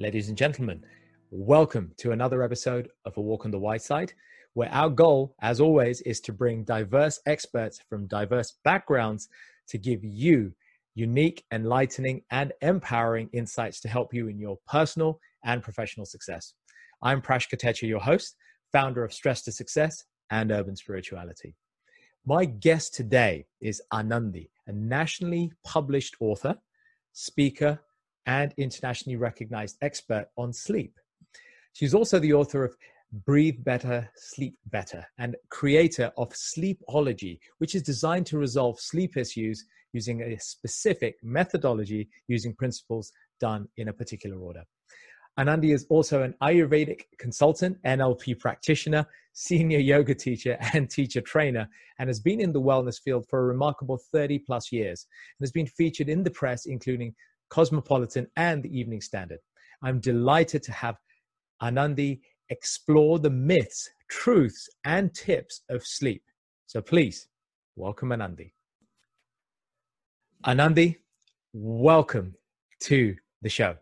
Ladies and gentlemen, welcome to another episode of A Walk on the White Side, where our goal, as always, is to bring diverse experts from diverse backgrounds to give you unique, enlightening, and empowering insights to help you in your personal and professional success. I'm Prash Kotecha, your host, founder of Stress to Success and Urban Spirituality. My guest today is Anandi, a nationally published author, speaker, and internationally recognized expert on sleep. She's also the author of Breathe Better, Sleep Better, and creator of Sleepology, which is designed to resolve sleep issues using a specific methodology using principles done in a particular order. Anandi is also an Ayurvedic consultant, NLP practitioner, senior yoga teacher, and teacher trainer, and has been in the wellness field for a remarkable 30 plus years and has been featured in the press, including Cosmopolitan, and the Evening Standard. I'm delighted to have Anandi explore the myths, truths, and tips of sleep. So please welcome Anandi. Anandi, welcome to the show.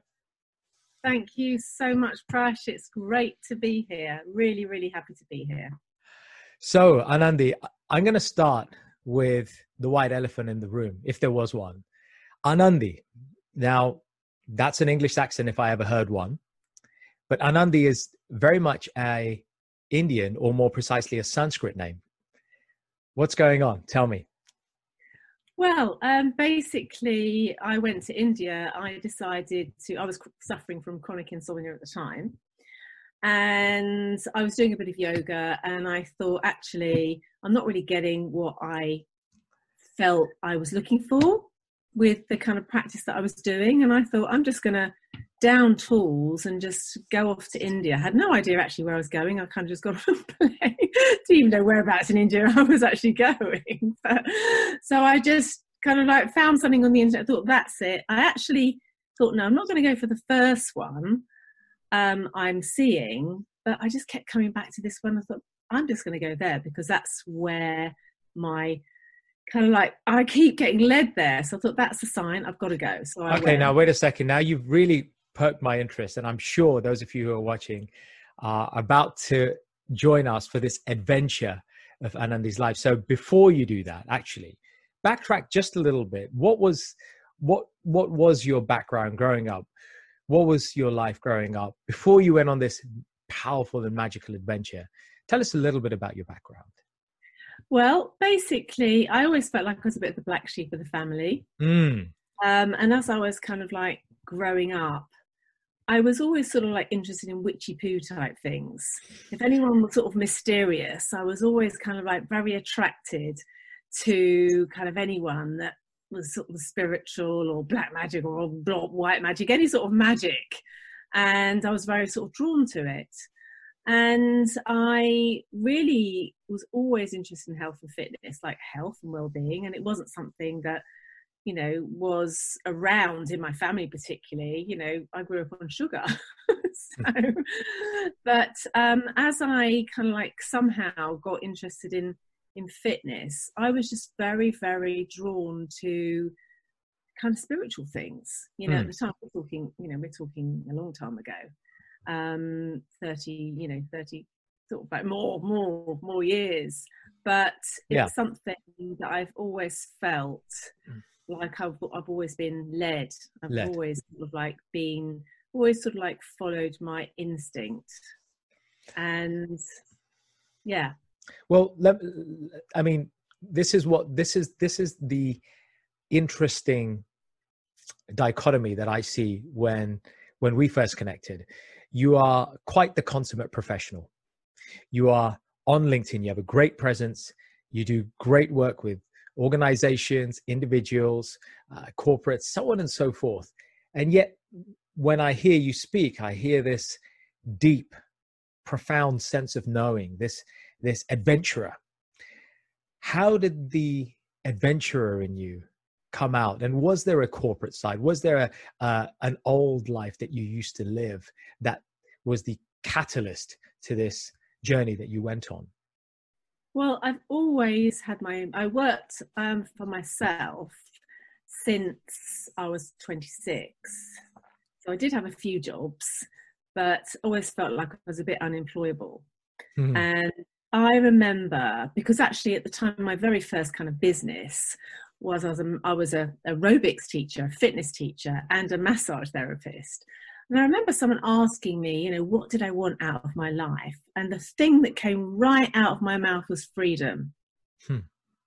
Thank you so much, Prash. It's great to be here. Really, really happy to be here. So, Anandi, I'm going to start with the white elephant in the room, if there was one. Anandi, now, that's an English accent if I ever heard one. But Anandi is very much a Indian, or more precisely, a Sanskrit name. What's going on? Tell me. Well, um, basically, I went to India. I decided to, I was suffering from chronic insomnia at the time. And I was doing a bit of yoga, and I thought, actually, I'm not really getting what I felt I was looking for with the kind of practice that I was doing. And I thought, I'm just going to down tools and just go off to India. I had no idea actually where I was going. I kind of just got on a plane. Didn't even know whereabouts in India I was actually going. So I just kind of like found something on the internet. thought, that's it. I actually thought, no, I'm not going to go for the first one um, I'm seeing. But I just kept coming back to this one. I thought, I'm just going to go there because that's where my kind of like I keep getting led there. So I thought that's a sign I've got to go. So I okay, went. now wait a second. Now you've really perked my interest, and I'm sure those of you who are watching are about to join us for this adventure of Anandi's life. So before you do that, actually, backtrack just a little bit. What was what what was your background growing up? What was your life growing up before you went on this powerful and magical adventure? Tell us a little bit about your background. Well, basically, I always felt like I was a bit of the black sheep of the family. Mm. Um, and as I was kind of like growing up, I was always sort of like interested in witchy poo type things. If anyone was sort of mysterious, I was always kind of like very attracted to kind of anyone that was sort of spiritual or black magic or white magic, any sort of magic. And I was very sort of drawn to it. And I really was always interested in health and fitness, like health and well-being, and it wasn't something that you know was around in my family particularly. You know, I grew up on sugar, so, but um, as I kind of like somehow got interested in in fitness, I was just very very drawn to kind of spiritual things. You know, mm. at hmm. the time we're talking, you know, we're talking a long time ago um, 30, you know, 30, sort of like more, more, more years. But it's yeah. something that I've always felt mm. like I've, I've always been led. I've led. always sort of like been, always sort of like followed my instinct. And yeah. Well, let, I mean, this is what this is. This is the interesting dichotomy that I see when when we first connected. You are quite the consummate professional. You are on LinkedIn. You have a great presence. You do great work with organizations, individuals, uh, corporates, so on and so forth. And yet, when I hear you speak, I hear this deep, profound sense of knowing, this, this adventurer. How did the adventurer in you come out? And was there a corporate side? Was there a, uh, an old life that you used to live that was the catalyst to this journey that you went on? Well, I've always had my. own I worked um, for myself since I was 26. So I did have a few jobs, but always felt like I was a bit unemployable. Mm-hmm. And I remember because actually at the time my very first kind of business was I was a, I was a aerobics teacher, a fitness teacher, and a massage therapist. And I remember someone asking me, you know, what did I want out of my life? And the thing that came right out of my mouth was freedom. Hmm.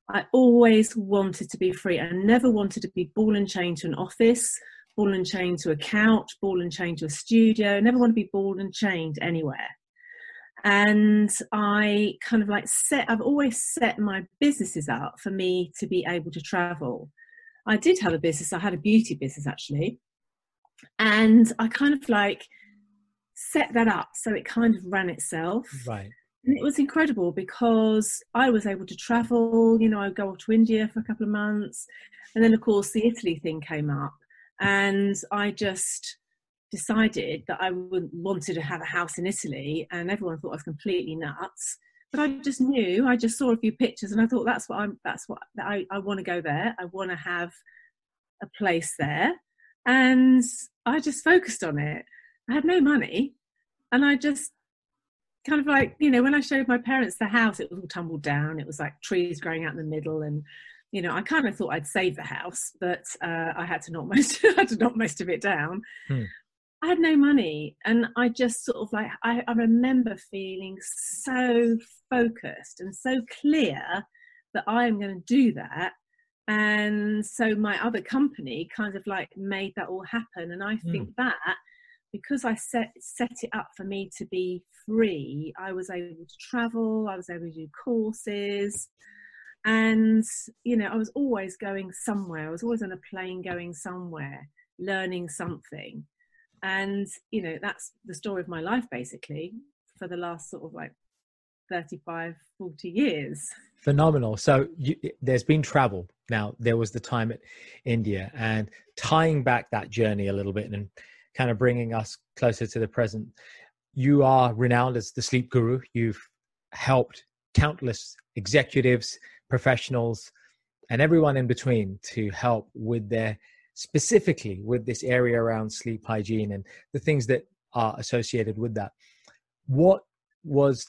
I always wanted to be free. I never wanted to be ball and chain to an office, ball and chain to a couch, ball and chain to a studio. I never want to be ball and chained anywhere. And I kind of like set, I've always set my businesses up for me to be able to travel. I did have a business, I had a beauty business actually and I kind of like set that up so it kind of ran itself. Right. And it was incredible because I was able to travel, you know, I'd go off to India for a couple of months. And then, of course, the Italy thing came up. And I just decided that I wanted to have a house in Italy. And everyone thought I was completely nuts. But I just knew, I just saw a few pictures and I thought that's what I'm, that's what I, I want to go there. I want to have a place there. And I just focused on it. I had no money, and I just kind of like you know when I showed my parents the house, it was all tumbled down. It was like trees growing out in the middle, and you know I kind of thought I'd save the house, but uh, I had to knock most I had to knock most of it down. Hmm. I had no money, and I just sort of like I, I remember feeling so focused and so clear that I am going to do that. And so my other company kind of like made that all happen and i think mm. that because i set set it up for me to be free i was able to travel i was able to do courses and you know i was always going somewhere. I was always on a plane going somewhere learning something and you know that's the story of my life basically for the last sort of like 35 40 years. Phenomenal. So you, there's been travel. Now there was the time at india and tying back that journey a little bit and kind of bringing us closer to the present you are renowned as the sleep guru. You've helped countless executives professionals and everyone in between to help with their specifically with this area around sleep hygiene and the things that are associated with that what was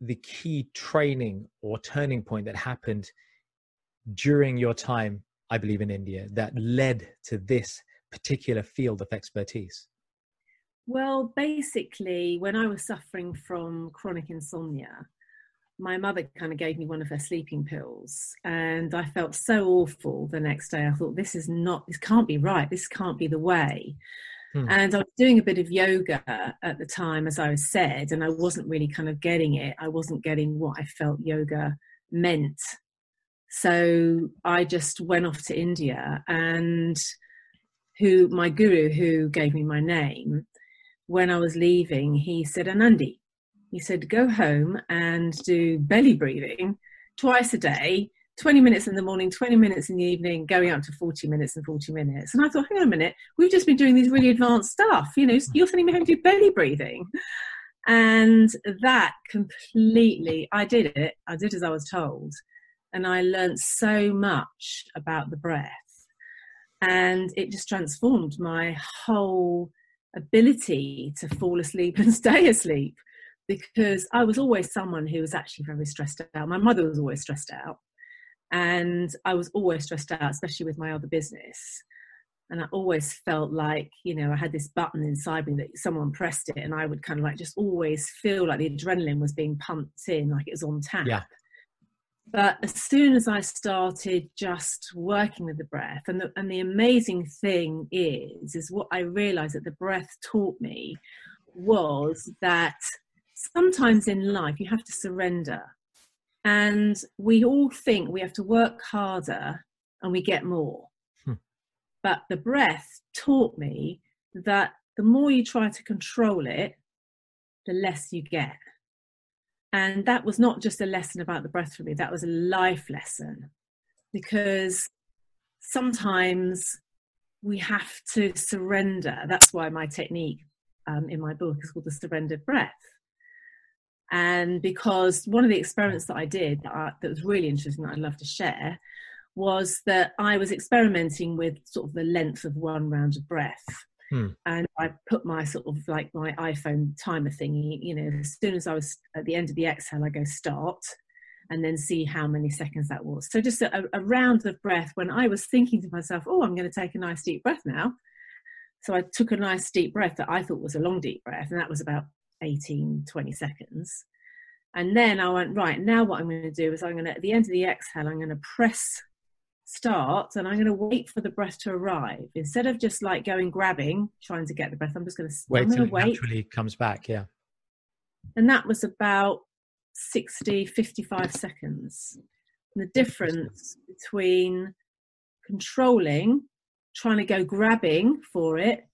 the key training or turning point that happened during your time, I believe, in India that led to this particular field of expertise? Well, basically, when I was suffering from chronic insomnia, my mother kind of gave me one of her sleeping pills and i felt so awful the next day i thought this is not this can't be right this can't be the way Hmm. And I was doing a bit of yoga at the time, as I was said, and I wasn't really kind of getting it. I wasn't getting what I felt yoga meant. So I just went off to India and who my guru who gave me my name when I was leaving, he said, Anandi, he said, go home and do belly breathing twice a day 20 minutes in the morning, 20 minutes in the evening, going up to 40 minutes and 40 minutes. And I thought, hang on a minute, we've just been doing these really advanced stuff. You know, you're sending me home to do belly breathing. And that completely, I did it. I did as I was told. And I learned so much about the breath. And it just transformed my whole ability to fall asleep and stay asleep because I was always someone who was actually very stressed out. My mother was always stressed out and I was always stressed out, especially with my other business. And I always felt like, you know, I had this button inside me that someone pressed it, and I would kind of like just always feel like the adrenaline was being pumped in, like it was on tap. Yeah. but as soon as I started just working with the breath, and the, and the amazing thing is, is what I realized that the breath taught me was that sometimes in life you have to surrender. And we all think we have to work harder and we get more. Hmm. But the breath taught me that the more you try to control it, the less you get. And that was not just a lesson about the breath for me, that was a life lesson because sometimes we have to surrender. That's why my technique um, in my book is called the surrendered breath. And because one of the experiments that I did that, I, that was really interesting that I'd love to share was that I was experimenting with sort of the length of one round of breath. Hmm. And I put my sort of like my iPhone timer thingy, you know, as soon as I was at the end of the exhale, I go start and then see how many seconds that was. So just a, a round of breath when I was thinking to myself, oh, I'm going to take a nice deep breath now. So I took a nice deep breath that I thought was a long deep breath, and that was about 18, 20 seconds. And then I went, right, now what I'm going to do is I'm going to, at the end of the exhale, I'm going to press start and I'm going to wait for the breath to arrive instead of just like going grabbing, trying to get the breath. I'm just going to wait I'm till it wait. naturally comes back. Yeah. And that was about 60, 55 seconds. And the difference between controlling, trying to go grabbing for it,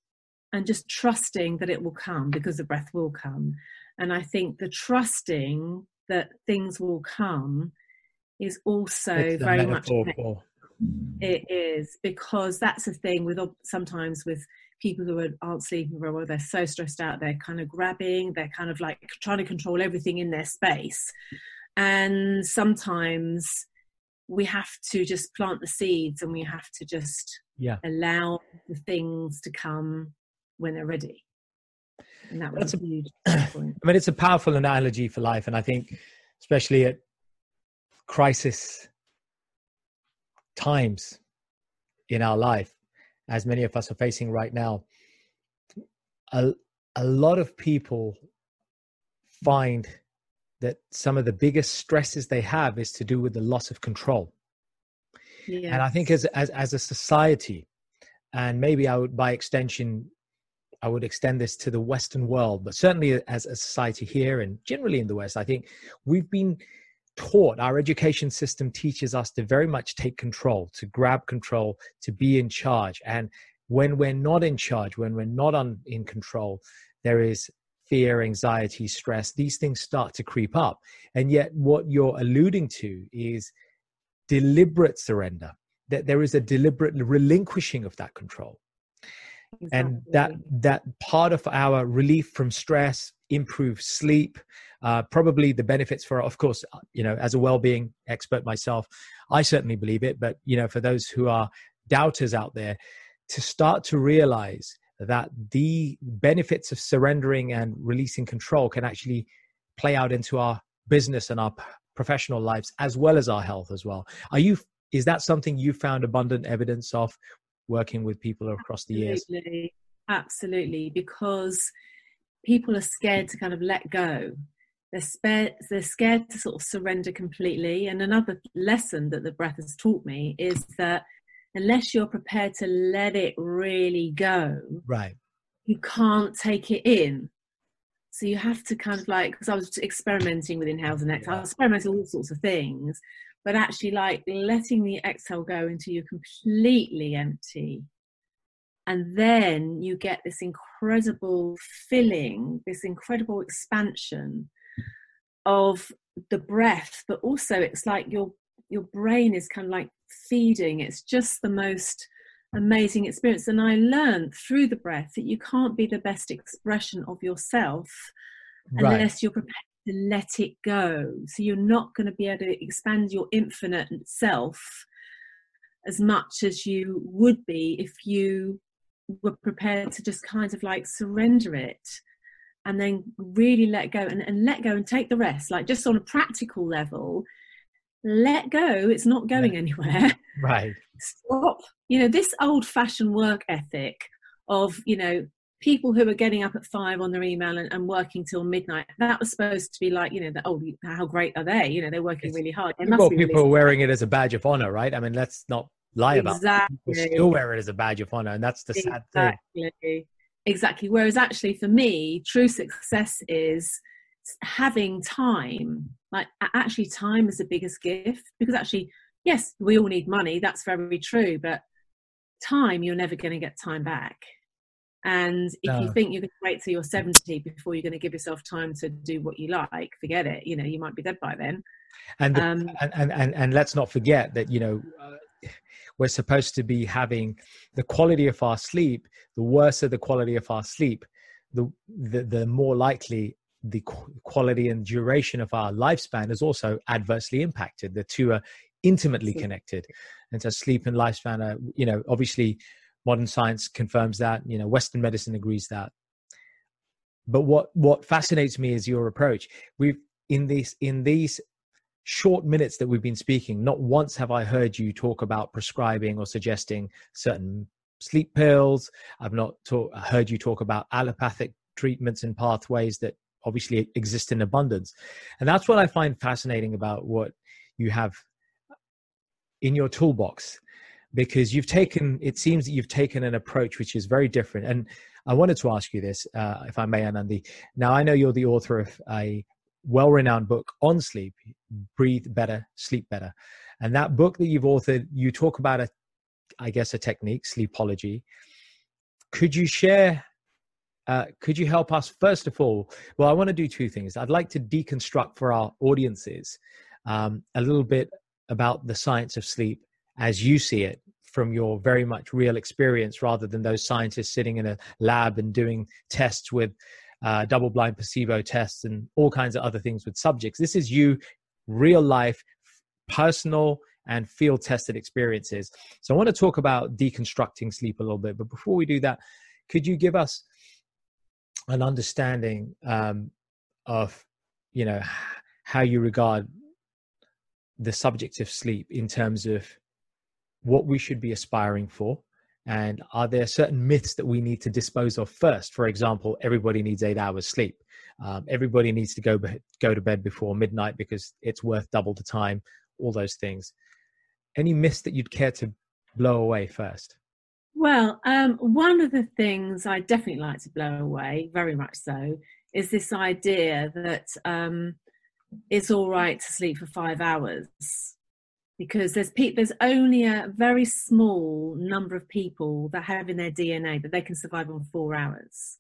and just trusting that it will come because the breath will come. And I think the trusting that things will come is also very much it is because that's the thing with sometimes with people who aren't sleeping very well, they're so stressed out, they're kind of grabbing, they're kind of like trying to control everything in their space. And sometimes we have to just plant the seeds and we have to just yeah. allow the things to come when they're ready. And that was That's a huge point. I mean, it's a powerful analogy for life. And I think, especially at crisis times in our life, as many of us are facing right now, a, a lot of people find that some of the biggest stresses they have is to do with the loss of control. Yes. And I think as, as as a society, and maybe I would by extension, I would extend this to the Western world, but certainly as a society here and generally in the West, I think we've been taught, our education system teaches us to very much take control, to grab control, to be in charge. And when we're not in charge, when we're not on, in control, there is fear, anxiety, stress. These things start to creep up. And yet, what you're alluding to is deliberate surrender, that there is a deliberate relinquishing of that control. Exactly. And that that part of our relief from stress, improve sleep, uh, probably the benefits for, of course, uh, you know, as a well-being expert myself, I certainly believe it. But you know, for those who are doubters out there, to start to realize that the benefits of surrendering and releasing control can actually play out into our business and our professional lives as well as our health as well. Are you? Is that something you found abundant evidence of working with people across the years? Absolutely, absolutely, because people are scared to kind of let go they're, scared, they're scared to sort of surrender completely. And another lesson that the breath has taught me is that unless you're prepared to let it really go, right, you can't take it in. So you have to kind of like, because I was experimenting with inhales and exhales, yeah. I was experimenting all sorts of things, but actually like letting the exhale go until you're completely empty. And then you get this incredible filling, this incredible expansion of the breath, but also it's like your your brain is kind of like feeding. It's just the most amazing experience. And I learned through the breath that you can't be the best expression of yourself right. unless you're prepared to let it go. So you're not going to be able to expand your infinite self as much as you would be if you were prepared to just kind of like surrender it and then really let go and, and let go and take the rest. Like just on a practical level let go. It's not going anywhere. Right. Stop. You know this old fashioned work ethic of you know people who are getting up at five on their email and, and, working till midnight that was supposed to be like you know the, oh how great are they? You know they're working it's, really hard. Well, people really are wearing it as a badge of honor right? I mean let's not lie about exactly. it people still wear it as a badge of honor and that's the sad exactly. thing. Exactly. Whereas actually for me true success is having time. Like actually time is the biggest gift because actually yes we all need money that's very true but time you're never going to get time back and if no. you think you're going to wait till you're 70 before you're going to give yourself time to do what you like, forget it. You know, you might be dead by then. And the, um, and, and, and let's not forget that you know uh, we're supposed to be having the quality of our sleep. The worse of the quality of our sleep, the the, the more likely the quality and duration of our lifespan is also adversely impacted. The two are intimately connected, and so sleep and lifespan are you know obviously modern science confirms that you know western medicine agrees that. But what what fascinates me is your approach. We've in these in these short minutes that we've been speaking not once have i heard you talk about prescribing or suggesting certain sleep pills. I've not talk, heard you talk about allopathic treatments and pathways that obviously exist in abundance. And that's what i find fascinating about what you have in your toolbox because you've taken it seems that you've taken an approach which is very different. And i wanted to ask you this uh, if i may anandi. Now i know you're the author of a well-renowned book on sleep breathe better sleep better. And that book that you've authored you talk about a i guess a technique sleepology. Could you share uh, could you help us first of all well i want to do two things. I'd like to deconstruct for our audiences um, a little bit about the science of sleep as you see it from your very much real experience rather than those scientists sitting in a lab and doing tests with uh, double blind placebo tests and all kinds of other things with subjects. This is you, real life, personal, and field tested experiences. So I want to talk about deconstructing sleep a little bit. But before we do that, could you give us an understanding um, of, you know, how you regard the subject of sleep in terms of what we should be aspiring for and are there certain myths that we need to dispose of first? For example everybody needs eight hours sleep. Um, everybody needs to go go to bed before midnight because it's worth double the time all those things. Any myths that you'd care to blow away first? Well um, one of the things i definitely like to blow away very much so is this idea that um, it's all right to sleep for five hours because there's pe- there's only a very small number of people that have in their DNA that they can survive on four hours.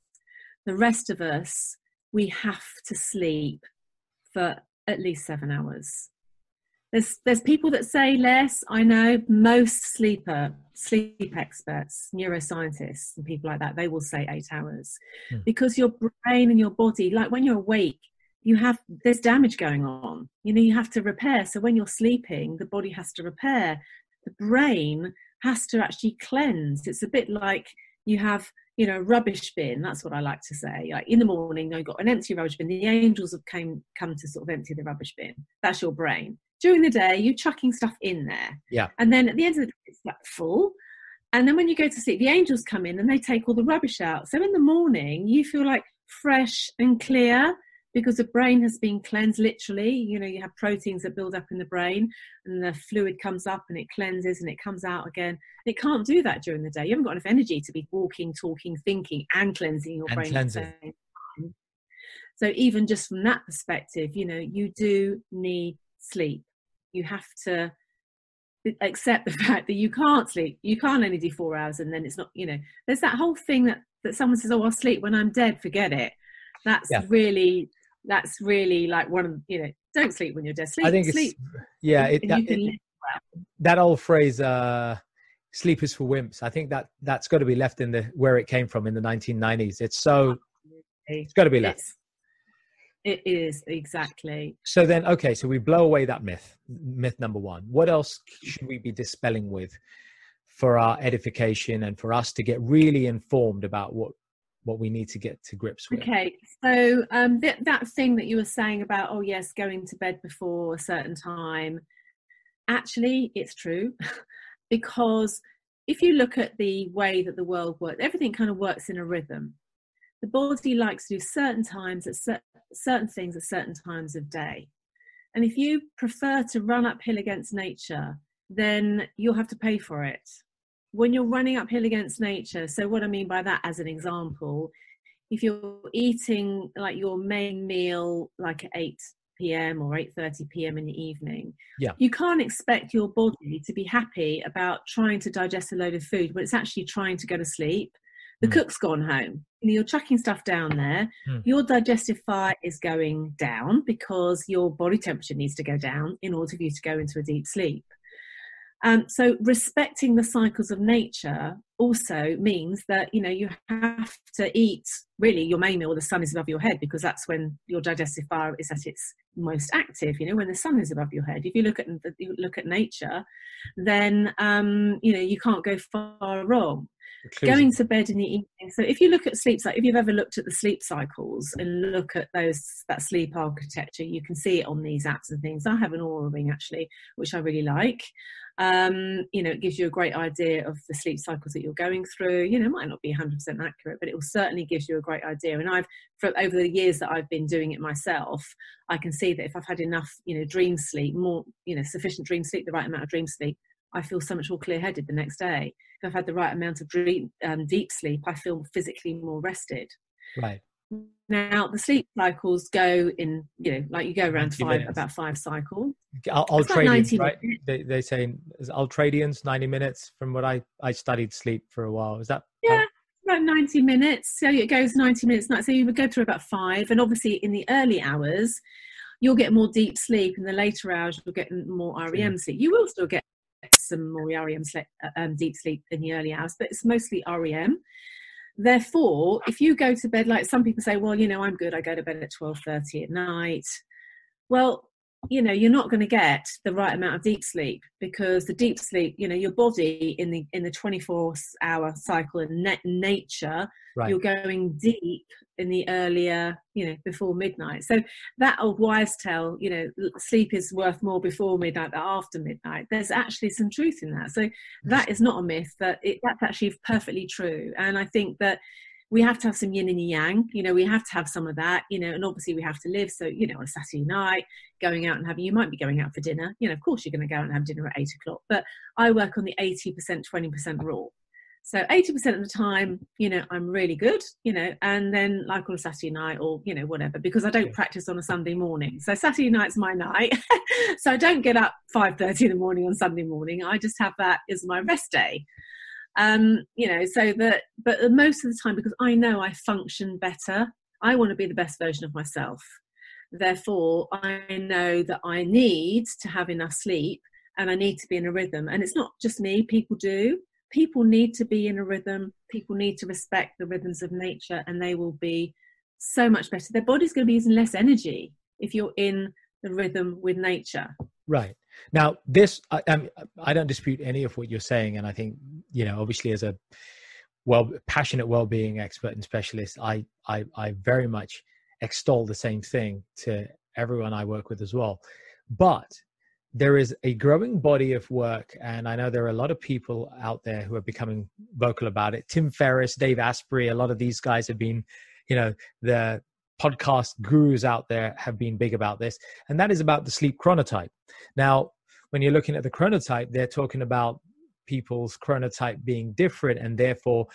The rest of us, we have to sleep for at least seven hours. There's there's people that say less. I know most sleeper sleep experts, neuroscientists, and people like that, they will say eight hours, hmm. because your brain and your body, like when you're awake, you have there's damage going on. You know you have to repair. So when you're sleeping the body has to repair. The brain has to actually cleanse. It's a bit like you have you know rubbish bin. That's what i like to say. Like in the morning you've got an empty rubbish bin. The angels have came come to sort of empty the rubbish bin. That's your brain. During the day you're chucking stuff in there. Yeah. And then at the end of the day it's like full. And then when you go to sleep the angels come in and they take all the rubbish out. So in the morning you feel like fresh and clear because the brain has been cleansed literally you know you have proteins that build up in the brain and the fluid comes up and it cleanses and it comes out again. It can't do that during the day. You haven't got enough energy to be walking talking thinking and cleansing your and brain cleansing. so even just from that perspective you know you do need sleep. You have to accept the fact that you can't sleep. You can't only do four hours and then it's not you know there's that whole thing that that someone says oh i'll sleep when i'm dead. Forget it. That's yeah. really that's really like one of you know don't sleep when you're dead sleep i think sleep. It's yeah it, that, it, that old phrase uh sleep is for wimps. I think that that's got to be left in the where it came from in the 1990s it's so it's got to be left. It's, it is exactly. So then okay so we blow away that myth myth number one. What else should we be dispelling with for our edification and for us to get really informed about what what we need to get to grips with. Okay, so um, that that thing that you were saying about oh yes, going to bed before a certain time, actually it's true, because if you look at the way that the world works, everything kind of works in a rhythm. the body likes to do certain times at cer- certain things at certain times of day. And if you prefer to run uphill against nature, then you'll have to pay for it. When you're running uphill against nature, so what I mean by that as an example, if you're eating like your main meal like at 8 p.m. or 8:30 p.m. in the evening, yeah. you can't expect your body to be happy about trying to digest a load of food when it's actually trying to go to sleep. The mm. cook's gone home. You're chucking stuff down there. Mm. Your digestive fire is going down because your body temperature needs to go down in order for you to go into a deep sleep. Um, so respecting the cycles of nature also means that you know you have to eat really your main meal the sun is above your head because that's when your digestive fire is at its most active you know when the sun is above your head. If you look at you look at nature then um, you know you can't go far wrong going to bed in the evening so if you look at sleep cycle if you've ever looked at the sleep cycles and look at those that sleep architecture you can see it on these apps and things i have an Oura ring actually which i really like um, you know, it gives you a great idea of the sleep cycles that you're going through. You know, it might not be 100% accurate, but it will certainly gives you a great idea. And I've, for, over the years that I've been doing it myself, I can see that if I've had enough, you know, dream sleep, more, you know, sufficient dream sleep, the right amount of dream sleep, I feel so much more clear-headed the next day. If I've had the right amount of dream, um, deep sleep, I feel physically more rested. Right. Now the sleep cycles go in, you know, like you go around five minutes. about five cycles. Ultradians, right? They, they say ultradians, ninety minutes. From what I I studied sleep for a while. Is that? Yeah, about ninety minutes. So it goes ninety minutes. So you would go through about five, and obviously in the early hours, you'll get more deep sleep. In the later hours, you'll get more REM sleep. You will still get some more REM sleep, uh, um, deep sleep in the early hours, but it's mostly REM. Therefore, if you go to bed, like some people say, well, you know, I'm good, I go to bed at 12.30 at night. Well, you know you're not going to get the right amount of deep sleep because the deep sleep you know your body in the in the 24 hour cycle in net nature right. you're going deep in the earlier you know before midnight. So that old wives tale you know sleep is worth more before midnight than after midnight. There's actually some truth in that. So that is not a myth that it, that's actually perfectly true. And i think that we have to have some yin and yang you know we have to have some of that you know and obviously we have to live. So you know on a saturday night going out and having you might be going out for dinner. You know of course you're going to go out and have dinner at eight o'clock but i work on the 80% 20% rule. So 80% of the time you know i'm really good you know and then like on a saturday night or you know whatever because i don't practice on a sunday morning. So saturday night's my night so i don't get up 5.30 in the morning on sunday morning. I just have that as my rest day um, you know, so that, but most of the time, because I know I function better, I want to be the best version of myself. Therefore, I know that I need to have enough sleep and I need to be in a rhythm. And it's not just me, people do. People need to be in a rhythm. People need to respect the rhythms of nature and they will be so much better. Their body's going to be using less energy if you're in the rhythm with nature. Right. Now, this I, I, I don't dispute any of what you're saying, and I think you know, obviously, as a well passionate well-being expert and specialist, I I, I very much extol the same thing to everyone I work with as well. But there is a growing body of work, and I know there are a lot of people out there who are becoming vocal about it. Tim Ferriss, Dave Asprey, a lot of these guys have been, you know, the podcast gurus out there have been big about this, and that is about the sleep chronotype. Now, when you're looking at the chronotype, they're talking about people's chronotype being different, and therefore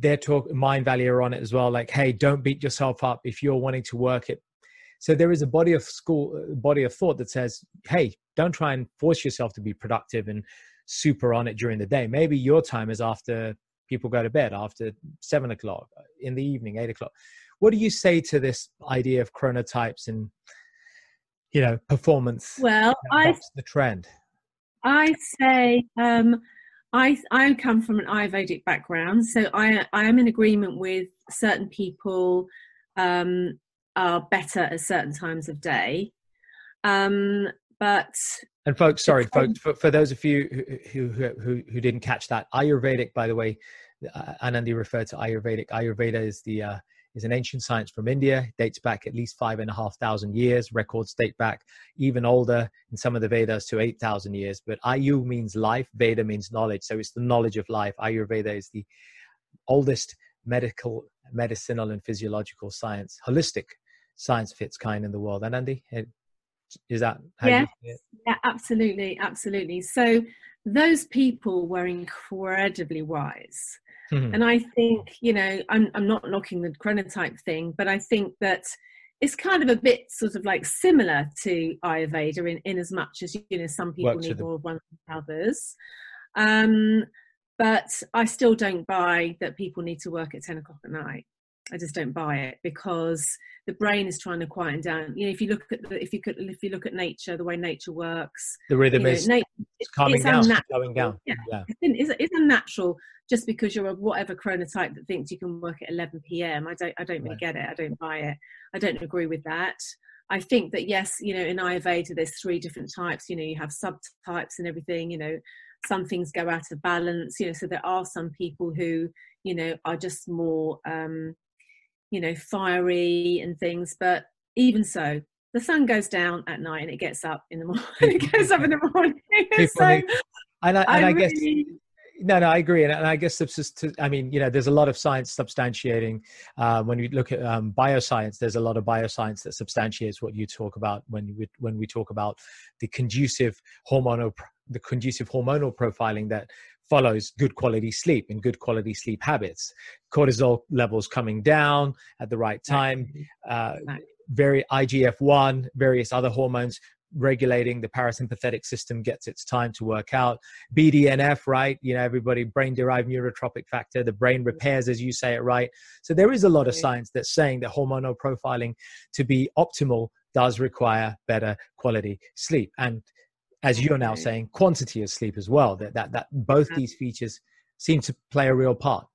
they're talking Mindvalley are on it as well. Like, hey, don't beat yourself up if you're wanting to work it. So there is a body of school, body of thought that says, hey, don't try and force yourself to be productive and super on it during the day. Maybe your time is after people go to bed, after seven o'clock in the evening, eight o'clock. What do you say to this idea of chronotypes and you know performance? Well i the trend? I say um i i come from an ayurvedic background so i i am in agreement with certain people um are better at certain times of day. Um but and folks sorry folks for, for those of you who, who who who didn't catch that ayurvedic by the way uh, anandi referred to ayurvedic ayurveda is the uh, is an ancient science from India, dates back at least five and a half thousand years. Records date back even older in some of the Vedas to 8,000 years. But Ayu means life, Veda means knowledge. So it's the knowledge of life. Ayurveda is the oldest medical, medicinal, and physiological science, holistic science fits kind in the world. Anandi, is that yeah, yeah, absolutely, absolutely. So those people were incredibly wise. Mm-hmm. And I think, you know, I'm, I'm not knocking the chronotype thing, but I think that it's kind of a bit sort of like similar to Ayurveda in, in as much as, you know, some people need more of one than others. Um, but I still don't buy that people need to work at 10 o'clock at night. I just don't buy it because the brain is trying to quieten down. You know, if you look at the, if you could, if you look at nature, the way nature works, the rhythm you know, is nature, it's calming it's down, going down. Yeah, yeah. It's, it's unnatural just because you're a whatever chronotype that thinks you can work at 11 p.m. I don't, I don't really right. get it. I don't buy it. I don't agree with that. I think that yes, you know, in Ayurveda there's three different types. You know, you have subtypes and everything. You know, some things go out of balance. You know, so there are some people who you know are just more um, you know, fiery and things. But even so, the sun goes down at night and it gets up in the morning. it goes up in the morning. so, and I, and I, I guess no, no, I agree, and, and I guess to, I mean, you know, there's a lot of science substantiating. Uh, when you look at um, bioscience, there's a lot of bioscience that substantiates what you talk about when we when we talk about the conducive hormonal the conducive hormonal profiling that follows good quality sleep and good quality sleep habits. Cortisol levels coming down at the right time, uh, very IGF 1, various other hormones regulating the parasympathetic system gets its time to work out. Bdnf right? You know everybody brain derived neurotrophic factor the brain repairs as you say it right. So there is a lot of science that's saying that hormonal profiling to be optimal does require better quality sleep. And as you're now saying, quantity of sleep as well. That that that both these features seem to play a real part.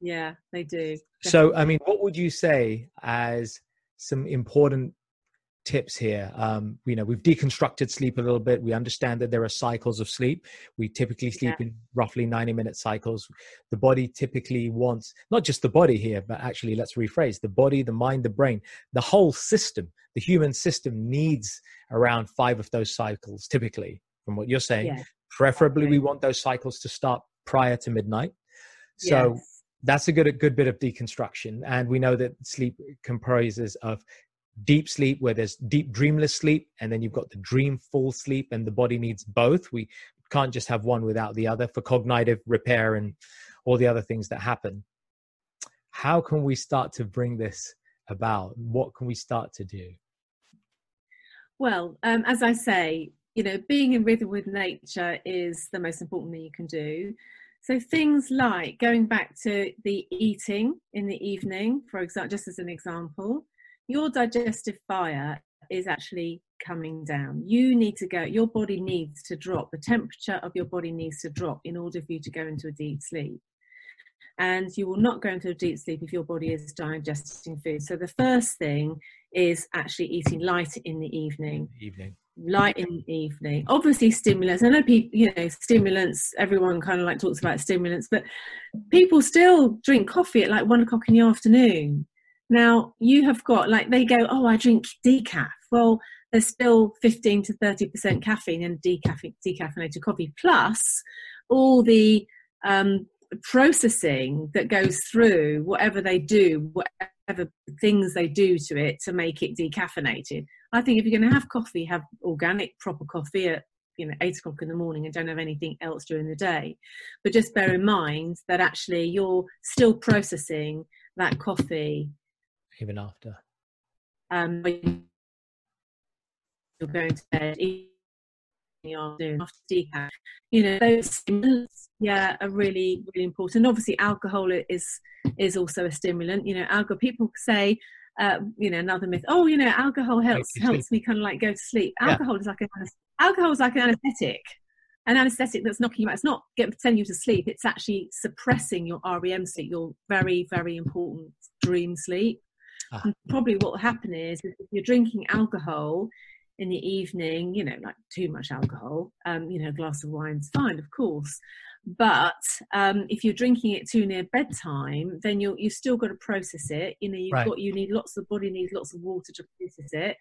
Yeah, they do. Definitely. So, I mean, what would you say as some important tips here? Um, you know, we've deconstructed sleep a little bit. We understand that there are cycles of sleep. We typically sleep yeah. in roughly 90 minute cycles. The body typically wants not just the body here, but actually, let's rephrase the body, the mind, the brain, the whole system, the human system needs around five of those cycles typically from what you're saying yeah. preferably okay. we want those cycles to start prior to midnight so yes. that's a good a good bit of deconstruction and we know that sleep comprises of deep sleep where there's deep dreamless sleep and then you've got the dreamful sleep and the body needs both. We can't just have one without the other for cognitive repair and all the other things that happen. How can we start to bring this about? What can we start to do? Well, um, as I say, you know, being in rhythm with nature is the most important thing you can do. So things like going back to the eating in the evening, for example, just as an example, your digestive fire is actually coming down. You need to go, your body needs to drop, the temperature of your body needs to drop in order for you to go into a deep sleep. And you will not go into a deep sleep if your body is digesting food. So the first thing is actually eating light in the evening. Evening. Light in the evening. Obviously, stimulants. I know people, you know, stimulants. Everyone kind of like talks about stimulants, but people still drink coffee at like one o'clock in the afternoon. Now you have got like they go, oh, I drink decaf. Well, there's still 15 to 30 percent caffeine in decaf- decaffeinated coffee, plus all the um, processing that goes through whatever they do, whatever things they do to it to make it decaffeinated. I think if you're going to have coffee, have organic, proper coffee at you know eight o'clock in the morning and don't have anything else during the day. But just bear in mind that actually you're still processing that coffee even after. Um, you're going to bed the afternoon after decaf. You know, those stimulants, yeah, are really, really important. Obviously, alcohol is is also a stimulant. You know, alcohol. People say, uh, you know, another myth. Oh, you know, alcohol helps helps me kind of like go to sleep. Alcohol yeah. is like an alcohol is like an anesthetic. An anesthetic that's knocking you out. It's not getting sending you to sleep. It's actually suppressing your REM sleep, your very, very important dream sleep. Ah. probably what will happen is if you're drinking alcohol, in the evening, you know, like too much alcohol, um, you know, a glass of wine's fine, of course. But um, if you're drinking it too near bedtime, then you you've still got to process it. You know, you've right. got you need lots of body needs lots of water to process it.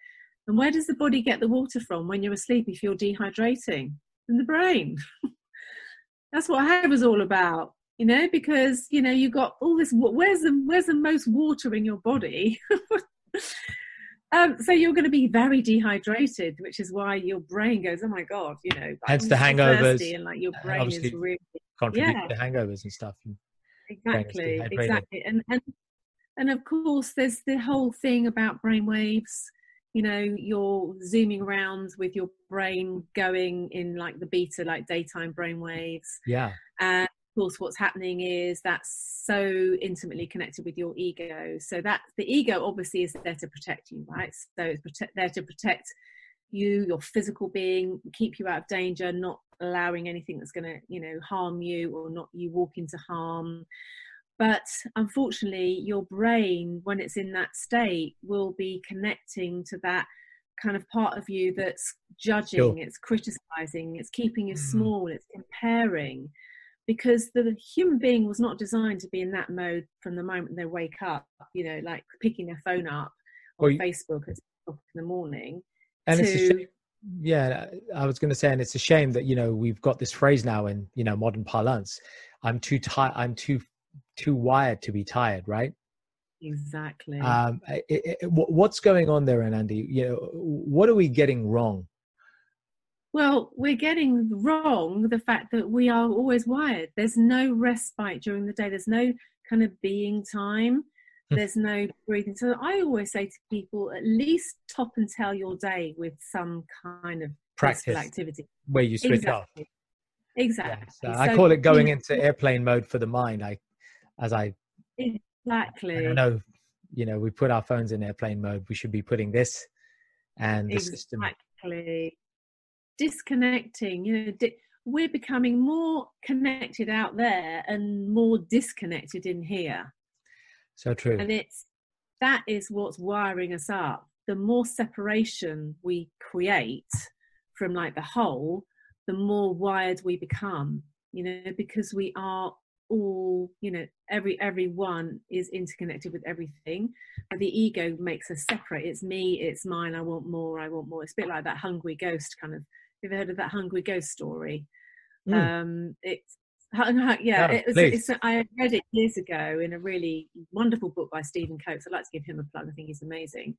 And where does the body get the water from when you're asleep if you're dehydrating? In the brain. That's what HED was all about. You know because you know you got all this where's the where's the most water in your body? Um, so you're going to be very dehydrated which is why your brain goes oh my god you know hence the hangovers. and like your brain is really contribute yeah. to hangovers and stuff exactly exactly and and and of course there's the whole thing about brain waves you know you're zooming around with your brain going in like the beta like daytime brain waves. Yeah. And of course what's happening is that's so intimately connected with your ego so that the ego obviously is there to protect you right so it's protect, there to protect you your physical being keep you out of danger not allowing anything that's going to you know harm you or not you walk into harm but unfortunately your brain when it's in that state will be connecting to that kind of part of you that's judging sure. it's criticizing it's keeping you mm. small it's comparing because the human being was not designed to be in that mode from the moment they wake up you know like picking their phone up on well, facebook at in the morning and to, it's yeah i was going to say and it's a shame that you know we've got this phrase now in you know modern parlance i'm too tired i'm too too wired to be tired, right? Exactly. Um, it, it, what's going on there, Anandi? You know, what are we getting wrong? Well, we're getting wrong the fact that we are always wired. There's no respite during the day. There's no kind of being time. Hmm. There's no breathing. So I always say to people, at least top and tail your day with some kind of practice activity where you switch exactly. off. Exactly. Yeah, so I call it going into airplane mode for the mind. I as I exactly. I know, you know, we put our phones in airplane mode. We should be putting this and the exactly. system. Exactly. Disconnecting. You know, di- we're becoming more connected out there and more disconnected in here. So true. And it's that is what's wiring us up. The more separation we create from like the whole, the more wired we become. You know, because we are all you know every everyone is interconnected with everything but the ego makes us separate it's me it's mine i want more i want more it's a bit like that hungry ghost kind of you ever heard of that hungry ghost story mm. um it's yeah, it was, it's, I read it years ago in a really wonderful book by Stephen Coates. I'd like to give him a plug. I think he's amazing.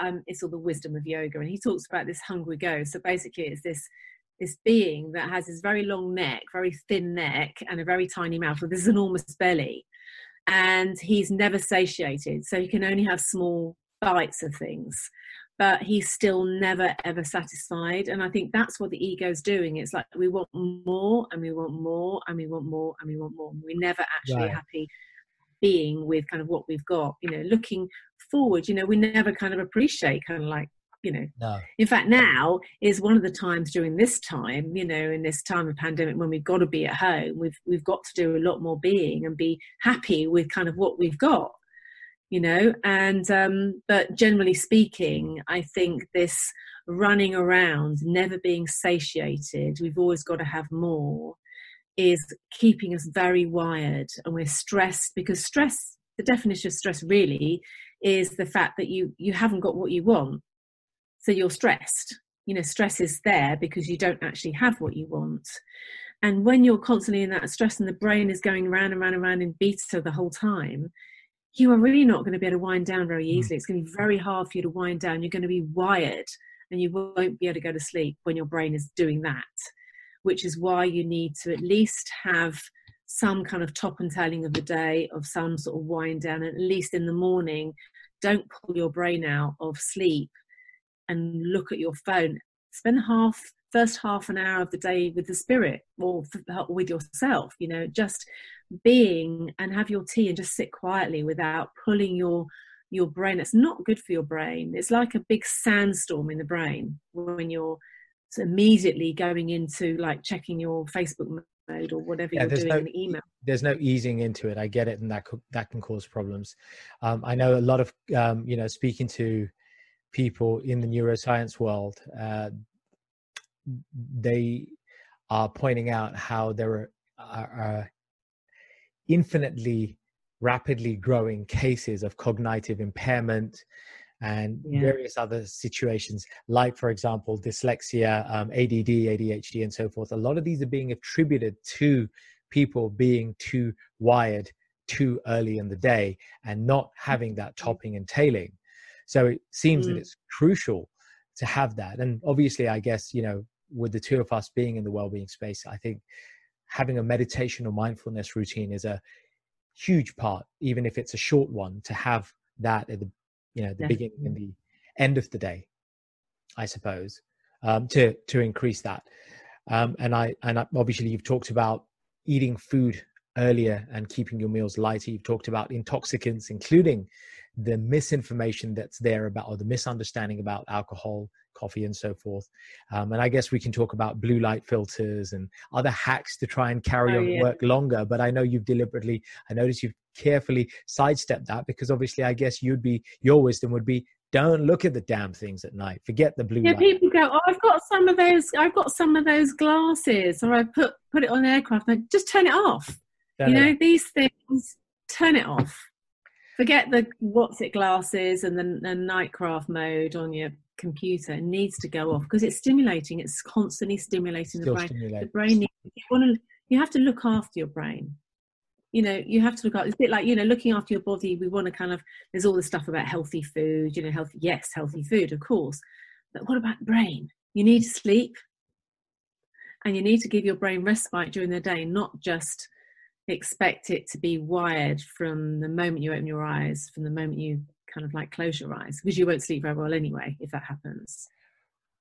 Um, it's all the wisdom of yoga, and he talks about this hungry ghost. So basically, it's this this being that has this very long neck, very thin neck, and a very tiny mouth with this enormous belly. And he's never satiated, so he can only have small bites of things, but he's still never ever satisfied. And I think that's what the ego's doing. It's like we want more, and we want more, and we want more, and we want more. We're never actually right. happy being with kind of what we've got. You know, looking forward. You know, we never kind of appreciate kind of like you know no. in fact now is one of the times during this time you know in this time of pandemic when we've got to be at home we've we've got to do a lot more being and be happy with kind of what we've got you know and um but generally speaking i think this running around never being satiated we've always got to have more is keeping us very wired and we're stressed because stress the definition of stress really is the fact that you you haven't got what you want so you're stressed. You know, stress is there because you don't actually have what you want. And when you're constantly in that stress and the brain is going round and round and round in beta the whole time, you are really not going to be able to wind down very hmm. easily. It's going to be very hard for you to wind down. You're going to be wired and you won't be able to go to sleep when your brain is doing that, which is why you need to at least have some kind of top and tailing of the day, of some sort of wind down, at least in the morning. Don't pull your brain out of sleep and look at your phone spend half first half an hour of the day with the spirit or with yourself you know just being and have your tea and just sit quietly without pulling your your brain. It's not good for your brain. It's like a big sandstorm in the brain when you're immediately going into like checking your facebook mode or whatever yeah, you're doing no, in the email. there's no easing into it. I get it and that that can cause problems. Um, i know a lot of um, you know speaking to people in the neuroscience world, uh, they are pointing out how there are, are infinitely rapidly growing cases of cognitive impairment and yeah. various other situations like for example dyslexia um, add adhd and so forth a lot of these are being attributed to people being too wired too early in the day and not having that mm-hmm. topping and tailing. So it seems mm. that it's crucial to have that. And obviously, I guess, you know, with the two of us being in the well-being space, I think having a meditation or mindfulness routine is a huge part, even if it's a short one, to have that at the you know the beginning and the end of the day, I suppose, um, to to increase that. Um, and I and I, obviously you've talked about eating food earlier and keeping your meals lighter. You've talked about intoxicants, including the misinformation that's there about or the misunderstanding about alcohol, coffee, and so forth. Um, and I guess we can talk about blue light filters and other hacks to try and carry oh, on yeah. work longer. But I know you've deliberately, I notice you've carefully sidestepped that because obviously, I guess you'd be your wisdom would be don't look at the damn things at night. Forget the blue. Yeah, light. people go, "Oh, I've got some of those. I've got some of those glasses, or I put put it on aircraft. And I just turn it off. You it know, these things. Turn it off. Forget the what's it glasses and the, the nightcraft mode on your computer. Needs to go off because it's stimulating. It's constantly stimulating Still the brain. The brain. Needs, you want to. You have to look after your brain you know you have to look at it's a bit like you know looking after your body we want to kind of there's all this stuff about healthy food you know healthy yes healthy food of course but what about brain you need to sleep and you need to give your brain respite during the day not just expect it to be wired from the moment you open your eyes from the moment you kind of like close your eyes because you won't sleep very well anyway if that happens.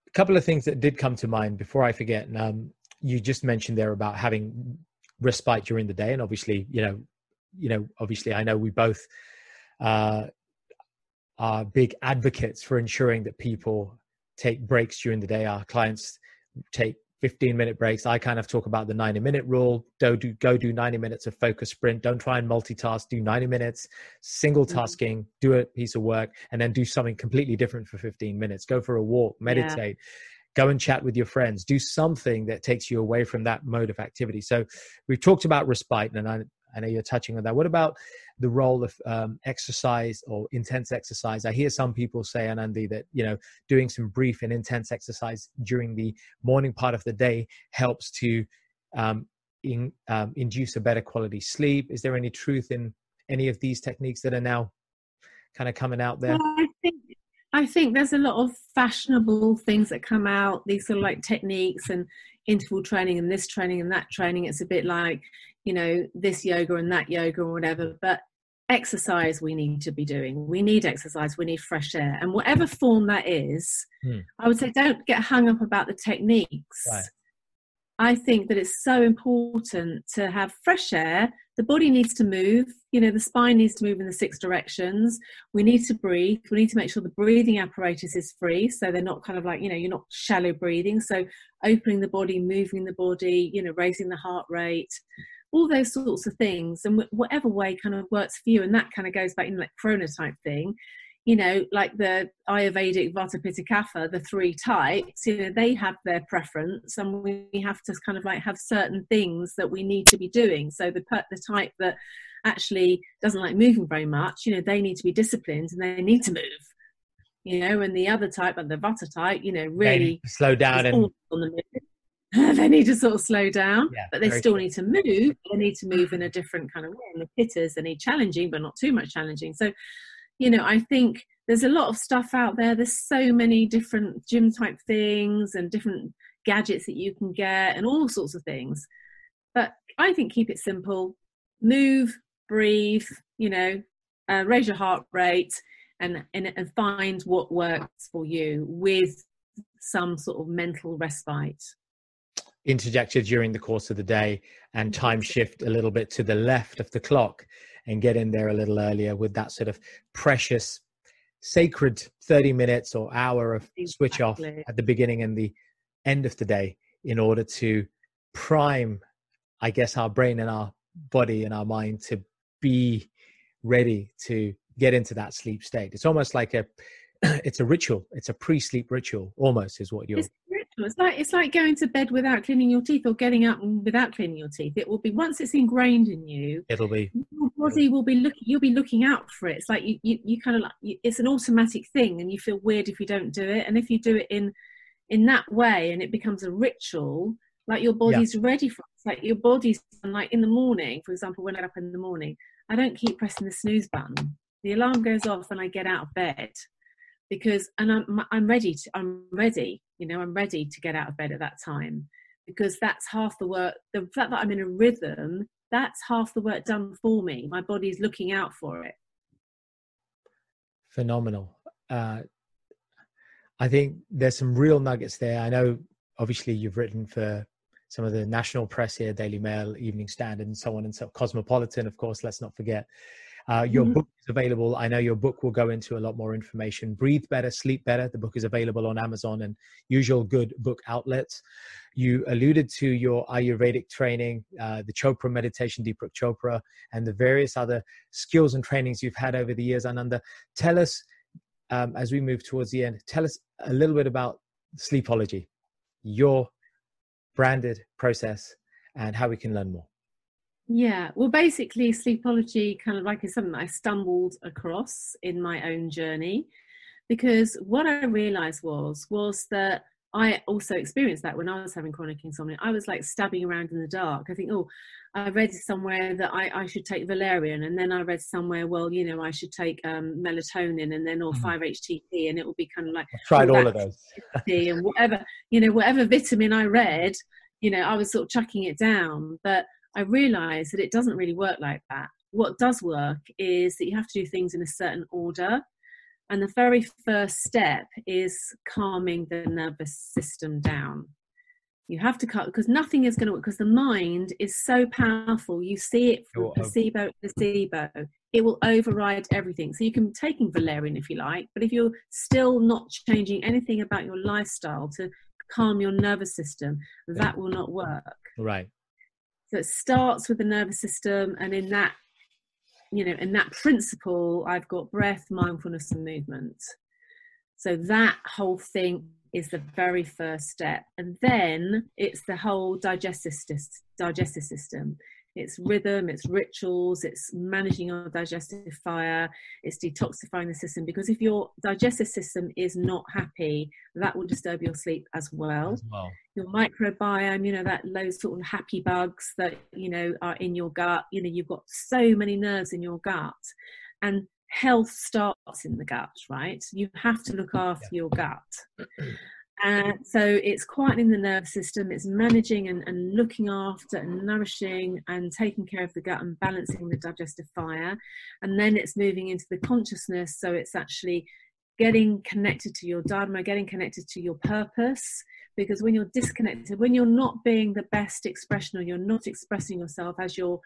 A couple of things that did come to mind before i forget um, you just mentioned there about having respite during the day and obviously you know you know obviously i know we both uh are big advocates for ensuring that people take breaks during the day. Our clients take 15 minute breaks i kind of talk about the 90 minute rule. Go do go do 90 minutes of focus sprint. Don't try and multitask. Do 90 minutes single mm-hmm. tasking mm-hmm. do a piece of work and then do something completely different for 15 minutes. Go for a walk meditate yeah go and chat with your friends. Do something that takes you away from that mode of activity. So we've talked about respite and i, I know you're touching on that. What about the role of um, exercise or intense exercise. I hear some people say anandi that you know doing some brief and intense exercise during the morning part of the day helps to um, in, um, induce a better quality sleep. Is there any truth in any of these techniques that are now kind of coming out there? Well, I think I think there's a lot of fashionable things that come out, these sort of like techniques and interval training and this training and that training. It's a bit like, you know, this yoga and that yoga or whatever. But exercise we need to be doing. We need exercise, we need fresh air. And whatever form that is, hmm. I would say don't get hung up about the techniques. Right. I think that it's so important to have fresh air the body needs to move you know the spine needs to move in the six directions. We need to breathe. We need to make sure the breathing apparatus is free so they're not kind of like you know you're not shallow breathing. So opening the body moving the body you know raising the heart rate all those sorts of things. And whatever way kind of works for you and that kind of goes back in like prana type thing you know, like the Ayurvedic Vata Pitta Kapha, the three types, you know, they have their preference, and we have to kind of like have certain things that we need to be doing. So the the type that actually doesn't like moving very much, you know, they need to be disciplined and they need to move. You know, and the other type, and the Vata type, you know, really slow down and the they need to sort of slow down, yeah, but they still true. need to move. They need to move in a different kind of way. And the Pittas, they need challenging, but not too much challenging. So you know, I think there's a lot of stuff out there. There's so many different gym type things and different gadgets that you can get and all sorts of things. But I think keep it simple. Move, breathe, you know, uh, raise your heart rate and, and, and find what works for you with some sort of mental respite interjected during the course of the day and mm-hmm. time shift a little bit to the left of the clock and get in there a little earlier with that sort of precious sacred 30 minutes or hour of exactly. switch off at the beginning and the end of the day in order to prime i guess our brain and our body and our mind to be ready to get into that sleep state. It's almost like a it's a ritual. It's a pre-sleep ritual almost is what you're it's it's like it's like going to bed without cleaning your teeth or getting up without cleaning your teeth. It will be once it's ingrained in you. It'll be your body will be looking. You'll be looking out for it. It's like you you, you kind of like it's an automatic thing, and you feel weird if you don't do it. And if you do it in in that way, and it becomes a ritual, like your body's yeah. ready for it. like your body's like in the morning, for example, when I get up in the morning, I don't keep pressing the snooze button. The alarm goes off and I get out of bed because and I'm I'm ready to I'm ready, you know, I'm ready to get out of bed at that time because that's half the work. The fact that I'm in a rhythm, that's half the work done for me. My body's looking out for it. Phenomenal. Uh, I think there's some real nuggets there. I know, obviously, you've written for some of the national press here, Daily Mail, Evening Standard, and so on, and so Cosmopolitan, of course. Let's not forget. Uh, your mm-hmm. book is available. I know your book will go into a lot more information. Breathe Better, Sleep Better. The book is available on Amazon and usual good book outlets. You alluded to your Ayurvedic training, uh, the Chopra meditation, Deepak Chopra, and the various other skills and trainings you've had over the years. Anandi, tell us um, as we move towards the end, tell us a little bit about Sleepology, your branded process, and how we can learn more. Yeah, well, basically, Sleepology kind of like is something I stumbled across in my own journey because what I realized was was that I also experienced that when I was having chronic insomnia. I was like stabbing around in the dark. I think, oh, I read somewhere that I, I should take valerian, and then I read somewhere, well, you know, I should take um, melatonin, and then or mm-hmm. 5-HTP, and it will be kind of like I've tried all of those, and whatever, you know, whatever vitamin I read, you know, I was sort of chucking it down. But I realised that it doesn't really work like that. What does work is that you have to do things in a certain order. And the very first step is calming the nervous system down. You have to cut because nothing is going to work because the mind is so powerful. You see it from placebo to placebo. It will override everything. So you can be taking valerian if you like, but if you're still not changing anything about your lifestyle to calm your nervous system, that will not work. Right. So it starts with the nervous system, and in that you know, in that principle, I've got breath, mindfulness, and movement. So that whole thing is the very first step. And then it's the whole digestive, digestive system it's rhythm, it's rituals, it's managing your digestive fire, it's detoxifying the system. Because if your digestive system is not happy, that will disturb your sleep as well. As well. Your microbiome, you know, that those sort of happy bugs that, you know, are in your gut, you know, you've got so many nerves in your gut. And health starts in the gut, right? You have to look after yeah. your gut. And so it's quietening the nervous system, it's managing and, and looking after and nourishing and taking care of the gut and balancing the digestive fire. And then it's moving into the consciousness. So it's actually getting connected to your dharma, getting connected to your purpose. Because when you're disconnected, when you're not being the best expression or you're not expressing yourself as your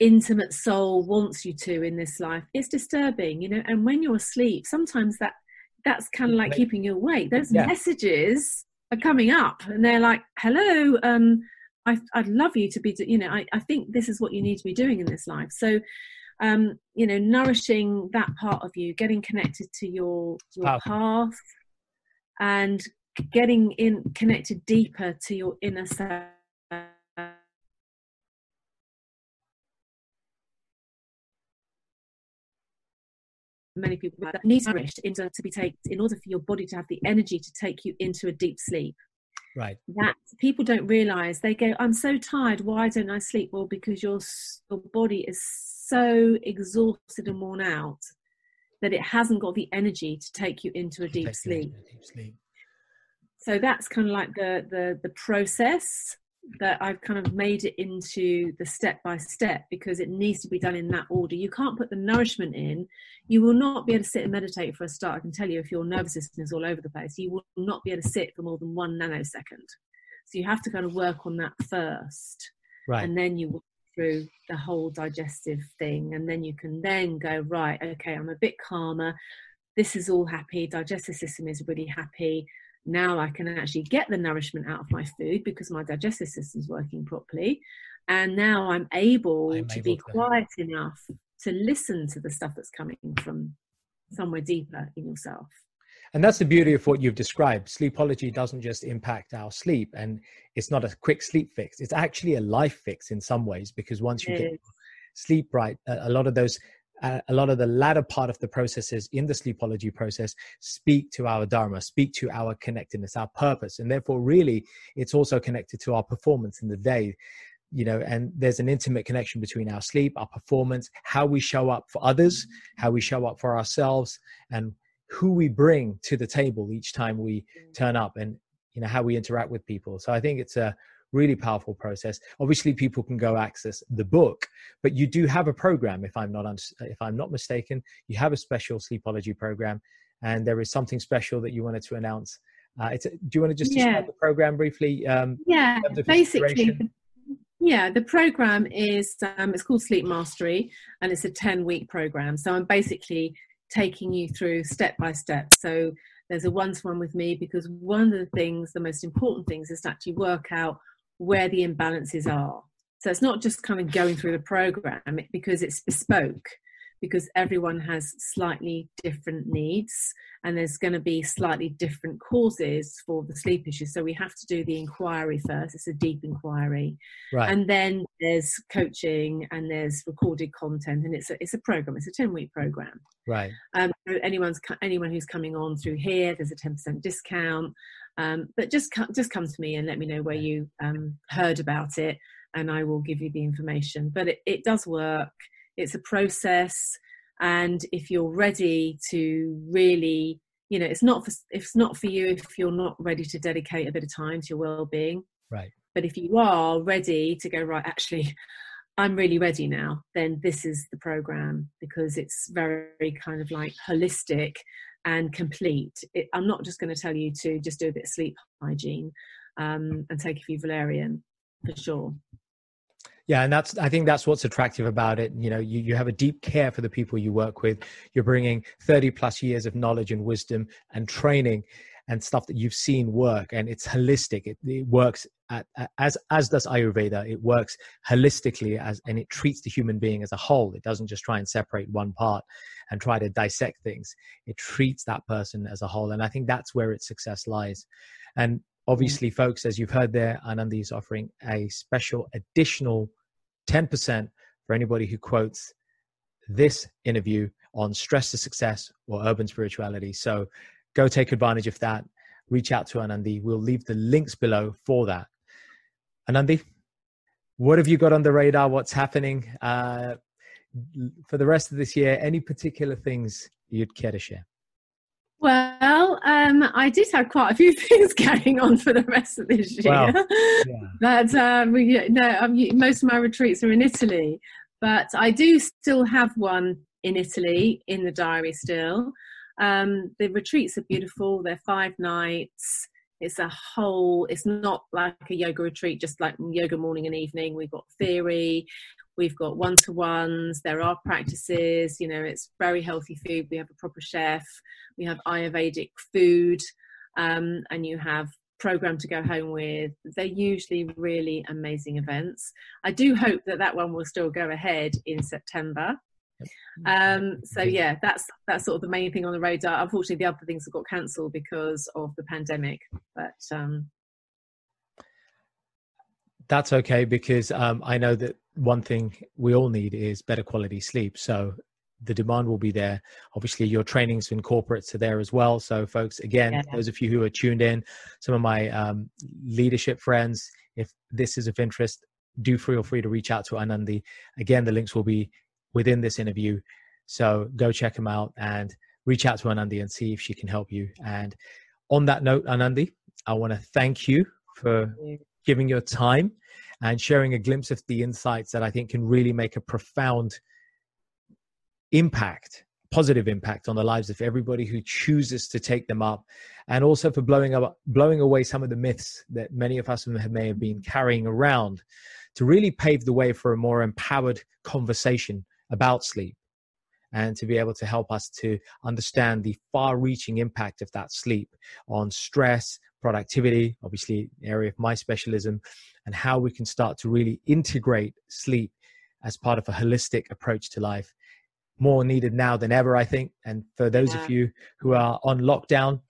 intimate soul wants you to in this life, it's disturbing, you know. And when you're asleep, sometimes that that's kind of like keeping you awake. Those yeah. messages are coming up and they're like, hello, um, I, would love you to be, you know, I, I think this is what you need to be doing in this life. So, um, you know, nourishing that part of you, getting connected to your, your path and getting in connected deeper to your inner self many people that needs nourished in order to be taken in order for your body to have the energy to take you into a deep sleep. Right. That people don't realize they go i'm so tired why don't i sleep? Well because your your body is so exhausted and worn out that it hasn't got the energy to take you into a deep sleep. a deep sleep. So that's kind of like the the the process that I've kind of made it into the step by step because it needs to be done in that order. You can't put the nourishment in. You will not be able to sit and meditate for a start. I can tell you if your nervous system is all over the place, you will not be able to sit for more than one nanosecond. So you have to kind of work on that first. Right. And then you work through the whole digestive thing. And then you can then go, right, okay, I'm a bit calmer. This is all happy. Digestive system is really happy now I can actually get the nourishment out of my food because my digestive system's working properly. And now I'm able I'm to able be to. quiet enough to listen to the stuff that's coming from somewhere deeper in yourself. And that's the beauty of what you've described. Sleepology doesn't just impact our sleep, and it's not a quick sleep fix. It's actually a life fix in some ways because once you it get is. sleep right, a lot of those a lot of the latter part of the processes in the sleepology process speak to our dharma speak to our connectedness our purpose. And therefore really it's also connected to our performance in the day. You know and there's an intimate connection between our sleep our performance how we show up for others how we show up for ourselves and who we bring to the table each time we mm. turn up and you know how we interact with people. So i think it's a really powerful process obviously people can go access the book but you do have a program if i'm not if i'm not mistaken you have a special sleepology program and there is something special that you wanted to announce uh, do you want to just describe yeah. the program briefly um, yeah basically yeah, the program is um, it's called Sleep Mastery, and it's a ten week program. So I'm basically taking you through step by step. So there's a one to one with me because one of the things, the most important things, is to actually work out where the imbalances are. So it's not just kind of going through the program because it's bespoke because everyone has slightly different needs and there's going to be slightly different causes for the sleep issues. So we have to do the inquiry first. It's a deep inquiry. Right. And then there's coaching and there's recorded content and it's a, it's a program. It's a 10 week program. Right. Um, so anyone's, anyone who's coming on through here, there's a 10% discount. Um, but just, just come to me and let me know where you um, heard about it and I will give you the information. But it, it does work. It's a process and if you're ready to really you know it's not for it's not for you if you're not ready to dedicate a bit of time to your well-being. Right. But if you are ready to go right actually i'm really ready now then this is the program because it's very kind of like holistic and complete. It, i'm not just going to tell you to just do a bit of sleep hygiene um, and take a few valerian for sure. Yeah and that's i think that's what's attractive about it. You know you, you have a deep care for the people you work with. You're bringing 30 plus years of knowledge and wisdom and training and stuff that you've seen work and it's holistic. It, it works at, as as does ayurveda. It works holistically as and it treats the human being as a whole. It doesn't just try and separate one part and try to dissect things. It treats that person as a whole and i think that's where its success lies. And mm. obviously folks as you've heard there anandi is offering a special additional 10% for anybody who quotes this interview on stress to success or urban spirituality. So go take advantage of that. Reach out to Anandi. We'll leave the links below for that. Anandi, what have you got on the radar? What's happening uh, for the rest of this year? Any particular things you'd care to share? Well, um, I did have quite a few things going on for the rest of this year. Wow. Yeah. but um, no, um, most of my retreats are in Italy. But I do still have one in Italy in the diary still. Um, the retreats are beautiful. They're five nights. It's a whole. It's not like a yoga retreat, just like yoga morning and evening. We've got theory we've got one to ones, there are practices, you know, it's very healthy food. We have a proper chef, we have Ayurvedic food, um, and you have program to go home with they're usually really amazing events i do hope that that one will still go ahead in september um, so yeah that's that's sort of the main thing on the radar unfortunately the other things have got cancelled because of the pandemic but um, that's okay because um, I know that one thing we all need is better quality sleep. So the demand will be there. Obviously, your trainings in corporates are there as well. So, folks, again, yeah. those of you who are tuned in, some of my um, leadership friends, if this is of interest, do feel free to reach out to Anandi. Again, the links will be within this interview. So go check them out and reach out to Anandi and see if she can help you. And on that note, Anandi, I want to thank you for giving your time and sharing a glimpse of the insights that I think can really make a profound impact, positive impact on the lives of everybody who chooses to take them up, and also for blowing up, blowing away some of the myths that many of us may have been carrying around, to really pave the way for a more empowered conversation about sleep and to be able to help us to understand the far reaching impact of that sleep on stress, productivity, obviously, an area of my specialism, and how we can start to really integrate sleep as part of a holistic approach to life. More needed now than ever, I think. And for those yeah. of you who are on lockdown,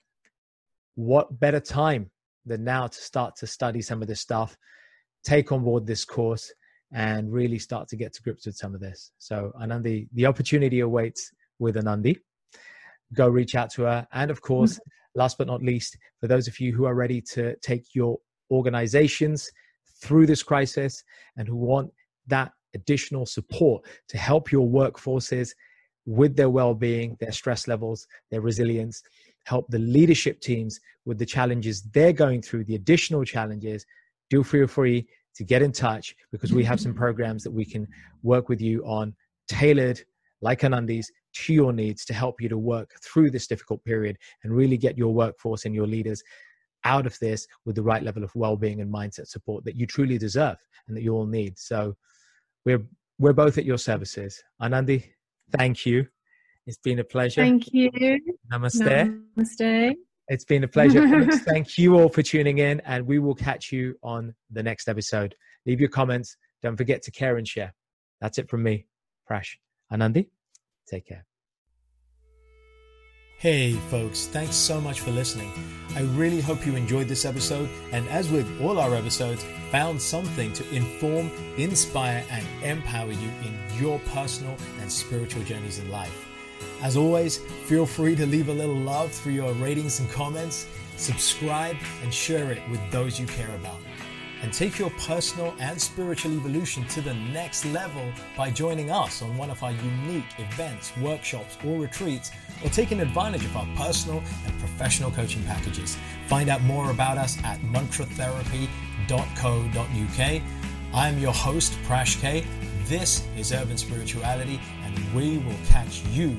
what better time than now to start to study some of this stuff, take on board this course, and really start to get to grips with some of this. So, Anandi, the opportunity awaits with Anandi. Go reach out to her. And of course, mm-hmm. last but not least, for those of you who are ready to take your organizations through this crisis and who want that additional support to help your workforces with their well-being their stress levels their resilience help the leadership teams with the challenges they're going through the additional challenges do feel free to get in touch because we have some programs that we can work with you on tailored like anandi's to your needs to help you to work through this difficult period and really get your workforce and your leaders out of this with the right level of well-being and mindset support that you truly deserve and that you all need. So we're we're both at your services. Anandi thank you. It's been a pleasure. Thank you. Namaste. Namaste it's been a pleasure thank you all for tuning in and we will catch you on the next episode. Leave your comments. Don't forget to care and share. That's it from me prash. Anandi take care. Hey, folks, thanks so much for listening. I really hope you enjoyed this episode, and as with all our episodes, found something to inform, inspire, and empower you in your personal and spiritual journeys in life. As always, feel free to leave a little love through your ratings and comments, subscribe, and share it with those you care about and take your personal and spiritual evolution to the next level by joining us on one of our unique events, workshops, or retreats, or taking advantage of our personal and professional coaching packages. Find out more about us at mantratherapy.co.uk. I'm your host, Prash K. This is Urban Spirituality, and we will catch you